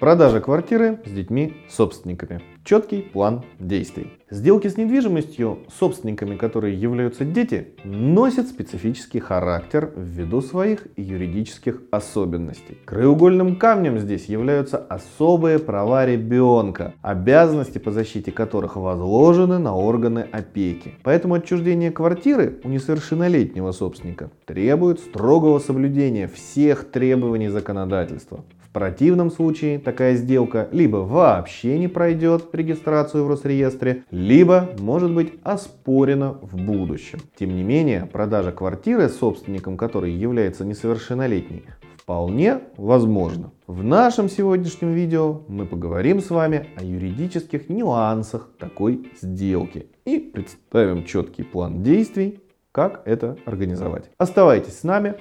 Продажа квартиры с детьми-собственниками. Четкий план действий. Сделки с недвижимостью собственниками, которые являются дети, носят специфический характер ввиду своих юридических особенностей. Краеугольным камнем здесь являются особые права ребенка, обязанности по защите которых возложены на органы опеки. Поэтому отчуждение квартиры у несовершеннолетнего собственника требует строгого соблюдения всех требований законодательства противном случае такая сделка либо вообще не пройдет регистрацию в Росреестре, либо может быть оспорена в будущем. Тем не менее, продажа квартиры собственником которой является несовершеннолетний, вполне возможно. В нашем сегодняшнем видео мы поговорим с вами о юридических нюансах такой сделки и представим четкий план действий, как это организовать. Оставайтесь с нами.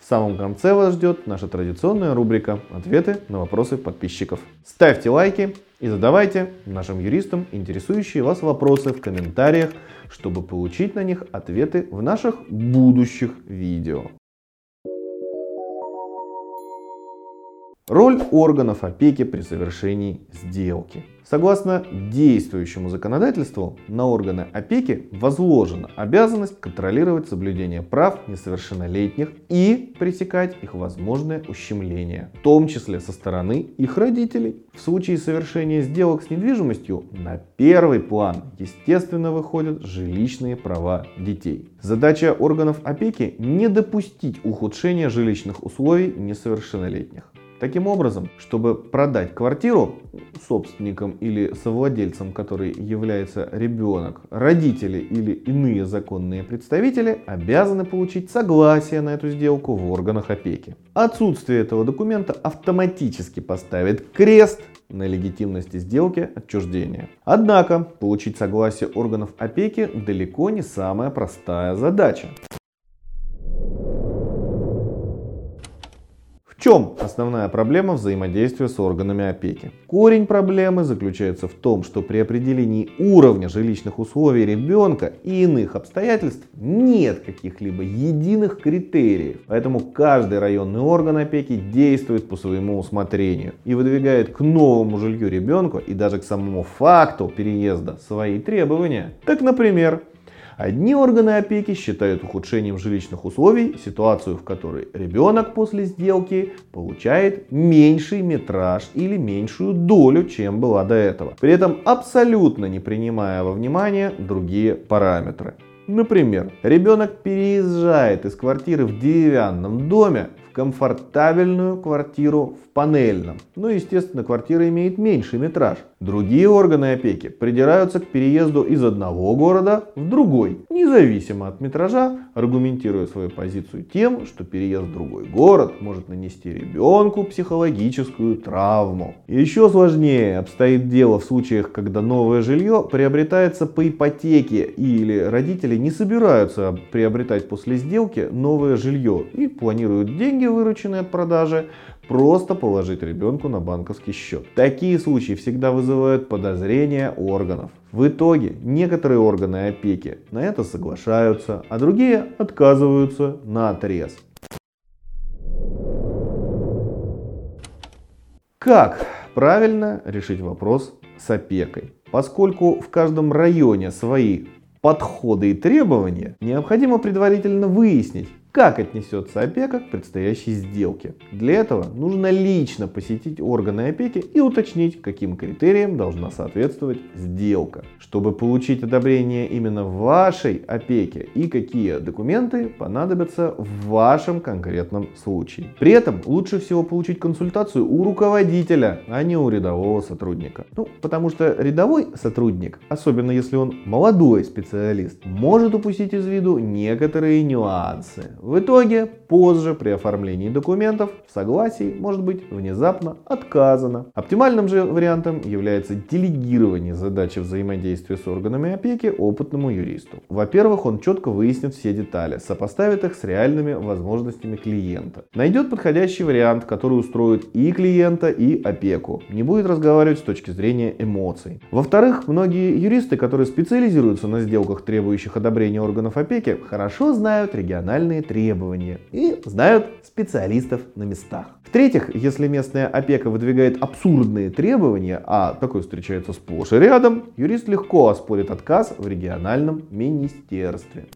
В самом конце вас ждет наша традиционная рубрика «Ответы на вопросы подписчиков». Ставьте лайки и задавайте нашим юристам интересующие вас вопросы в комментариях, чтобы получить на них ответы в наших будущих видео. Роль органов опеки при совершении сделки. Согласно действующему законодательству, на органы опеки возложена обязанность контролировать соблюдение прав несовершеннолетних и пресекать их возможное ущемление, в том числе со стороны их родителей. В случае совершения сделок с недвижимостью на первый план, естественно, выходят жилищные права детей. Задача органов опеки не допустить ухудшения жилищных условий несовершеннолетних. Таким образом, чтобы продать квартиру собственникам или совладельцам, который является ребенок, родители или иные законные представители обязаны получить согласие на эту сделку в органах опеки. Отсутствие этого документа автоматически поставит крест на легитимности сделки отчуждения. Однако, получить согласие органов опеки далеко не самая простая задача. В чем основная проблема взаимодействия с органами опеки? Корень проблемы заключается в том, что при определении уровня жилищных условий ребенка и иных обстоятельств нет каких-либо единых критериев. Поэтому каждый районный орган опеки действует по своему усмотрению и выдвигает к новому жилью ребенку и даже к самому факту переезда свои требования. Так, например, Одни органы опеки считают ухудшением жилищных условий ситуацию, в которой ребенок после сделки получает меньший метраж или меньшую долю, чем была до этого. При этом абсолютно не принимая во внимание другие параметры. Например, ребенок переезжает из квартиры в деревянном доме комфортабельную квартиру в панельном. Ну, естественно, квартира имеет меньший метраж. Другие органы опеки придираются к переезду из одного города в другой, независимо от метража, аргументируя свою позицию тем, что переезд в другой город может нанести ребенку психологическую травму. еще сложнее обстоит дело в случаях, когда новое жилье приобретается по ипотеке или родители не собираются приобретать после сделки новое жилье и планируют деньги, вырученные от продажи, просто положить ребенку на банковский счет. Такие случаи всегда вызывают подозрения органов. В итоге некоторые органы опеки на это соглашаются, а другие отказываются на отрез. Как правильно решить вопрос с опекой? Поскольку в каждом районе свои подходы и требования, необходимо предварительно выяснить, как отнесется опека к предстоящей сделке? Для этого нужно лично посетить органы опеки и уточнить, каким критериям должна соответствовать сделка, чтобы получить одобрение именно вашей опеки и какие документы понадобятся в вашем конкретном случае. При этом лучше всего получить консультацию у руководителя, а не у рядового сотрудника. Ну, потому что рядовой сотрудник, особенно если он молодой специалист, может упустить из виду некоторые нюансы в итоге, позже при оформлении документов в согласии может быть внезапно отказано. Оптимальным же вариантом является делегирование задачи взаимодействия с органами опеки опытному юристу. Во-первых, он четко выяснит все детали, сопоставит их с реальными возможностями клиента. Найдет подходящий вариант, который устроит и клиента, и опеку. Не будет разговаривать с точки зрения эмоций. Во-вторых, многие юристы, которые специализируются на сделках, требующих одобрения органов опеки, хорошо знают региональные требования и знают специалистов на местах. В-третьих, если местная опека выдвигает абсурдные требования, а такое встречается сплошь и рядом, юрист легко оспорит отказ в региональном министерстве.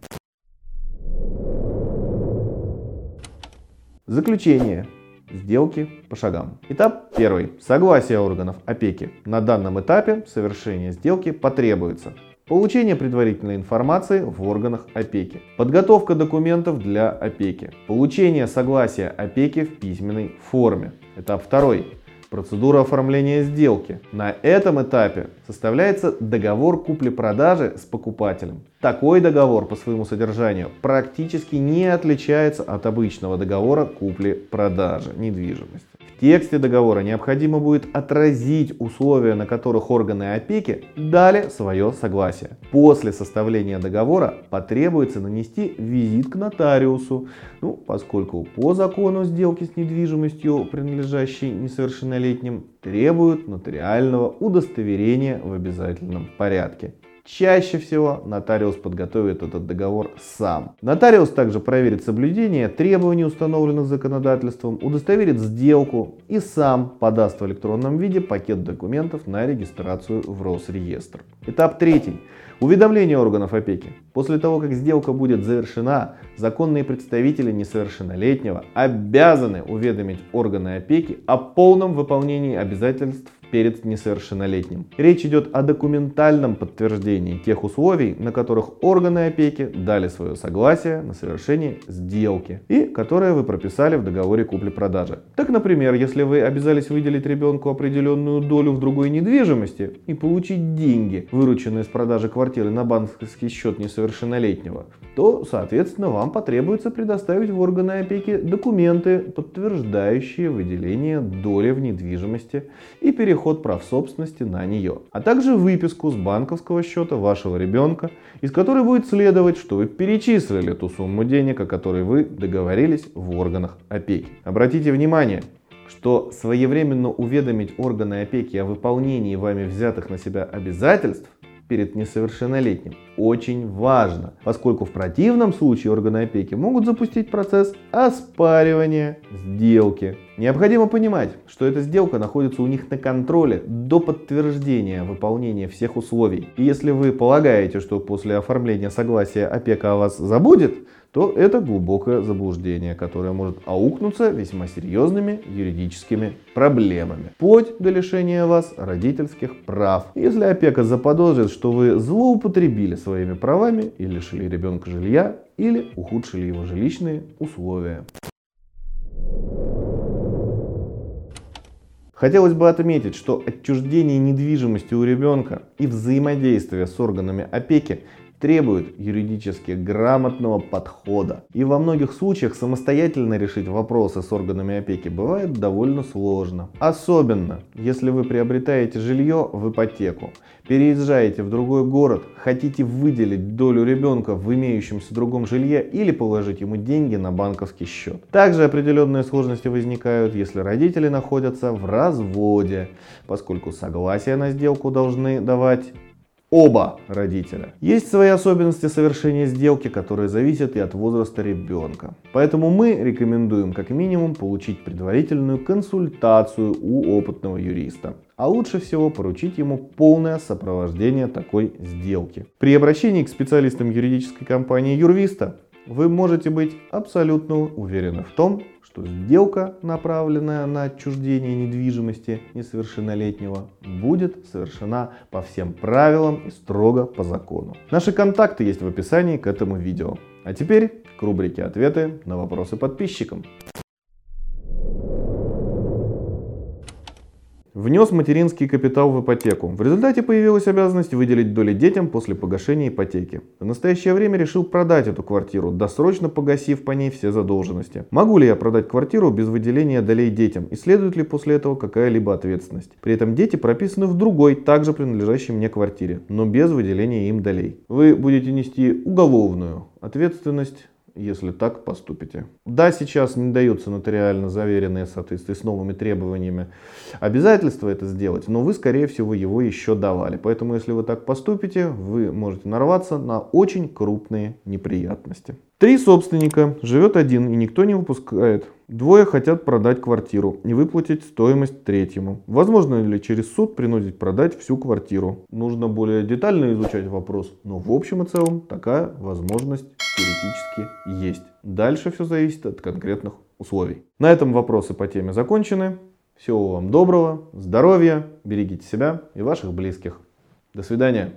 Заключение. Сделки по шагам. Этап первый. Согласие органов опеки. На данном этапе совершение сделки потребуется. Получение предварительной информации в органах опеки. Подготовка документов для опеки. Получение согласия опеки в письменной форме. Этап второй. Процедура оформления сделки. На этом этапе составляется договор купли-продажи с покупателем. Такой договор по своему содержанию практически не отличается от обычного договора купли-продажи недвижимости. Тексте договора необходимо будет отразить условия, на которых органы опеки дали свое согласие. После составления договора потребуется нанести визит к нотариусу, ну, поскольку по закону сделки с недвижимостью, принадлежащей несовершеннолетним, требуют нотариального удостоверения в обязательном порядке. Чаще всего нотариус подготовит этот договор сам. Нотариус также проверит соблюдение требований, установленных законодательством, удостоверит сделку и сам подаст в электронном виде пакет документов на регистрацию в Росреестр. Этап третий. Уведомление органов опеки. После того, как сделка будет завершена, законные представители несовершеннолетнего обязаны уведомить органы опеки о полном выполнении обязательств перед несовершеннолетним. Речь идет о документальном подтверждении тех условий, на которых органы опеки дали свое согласие на совершение сделки и которые вы прописали в договоре купли-продажи. Так, например, если вы обязались выделить ребенку определенную долю в другой недвижимости и получить деньги, вырученные с продажи квартиры на банковский счет несовершеннолетнего, то, соответственно, вам потребуется предоставить в органы опеки документы, подтверждающие выделение доли в недвижимости и переход переход прав собственности на нее, а также выписку с банковского счета вашего ребенка, из которой будет следовать, что вы перечислили ту сумму денег, о которой вы договорились в органах опеки. Обратите внимание, что своевременно уведомить органы опеки о выполнении вами взятых на себя обязательств перед несовершеннолетним очень важно, поскольку в противном случае органы опеки могут запустить процесс оспаривания сделки. Необходимо понимать, что эта сделка находится у них на контроле до подтверждения выполнения всех условий. И если вы полагаете, что после оформления согласия опека о вас забудет, то это глубокое заблуждение, которое может аукнуться весьма серьезными юридическими проблемами. Вплоть до лишения вас родительских прав. Если опека заподозрит, что вы злоупотребили своими правами и лишили ребенка жилья или ухудшили его жилищные условия. Хотелось бы отметить, что отчуждение недвижимости у ребенка и взаимодействие с органами опеки требует юридически грамотного подхода. И во многих случаях самостоятельно решить вопросы с органами опеки бывает довольно сложно. Особенно, если вы приобретаете жилье в ипотеку, переезжаете в другой город, хотите выделить долю ребенка в имеющемся другом жилье или положить ему деньги на банковский счет. Также определенные сложности возникают, если родители находятся в разводе, поскольку согласие на сделку должны давать оба родителя. Есть свои особенности совершения сделки, которые зависят и от возраста ребенка. Поэтому мы рекомендуем как минимум получить предварительную консультацию у опытного юриста. А лучше всего поручить ему полное сопровождение такой сделки. При обращении к специалистам юридической компании Юрвиста вы можете быть абсолютно уверены в том, что сделка, направленная на отчуждение недвижимости несовершеннолетнего, будет совершена по всем правилам и строго по закону. Наши контакты есть в описании к этому видео. А теперь к рубрике «Ответы на вопросы подписчикам». Внес материнский капитал в ипотеку. В результате появилась обязанность выделить доли детям после погашения ипотеки. В настоящее время решил продать эту квартиру, досрочно погасив по ней все задолженности. Могу ли я продать квартиру без выделения долей детям? И следует ли после этого какая-либо ответственность? При этом дети прописаны в другой, также принадлежащей мне квартире, но без выделения им долей. Вы будете нести уголовную ответственность если так поступите. Да, сейчас не даются нотариально заверенные в с новыми требованиями обязательства это сделать, но вы, скорее всего, его еще давали. Поэтому, если вы так поступите, вы можете нарваться на очень крупные неприятности. Три собственника, живет один и никто не выпускает. Двое хотят продать квартиру и выплатить стоимость третьему. Возможно ли через суд принудить продать всю квартиру? Нужно более детально изучать вопрос, но в общем и целом такая возможность теоретически есть. Дальше все зависит от конкретных условий. На этом вопросы по теме закончены. Всего вам доброго, здоровья, берегите себя и ваших близких. До свидания.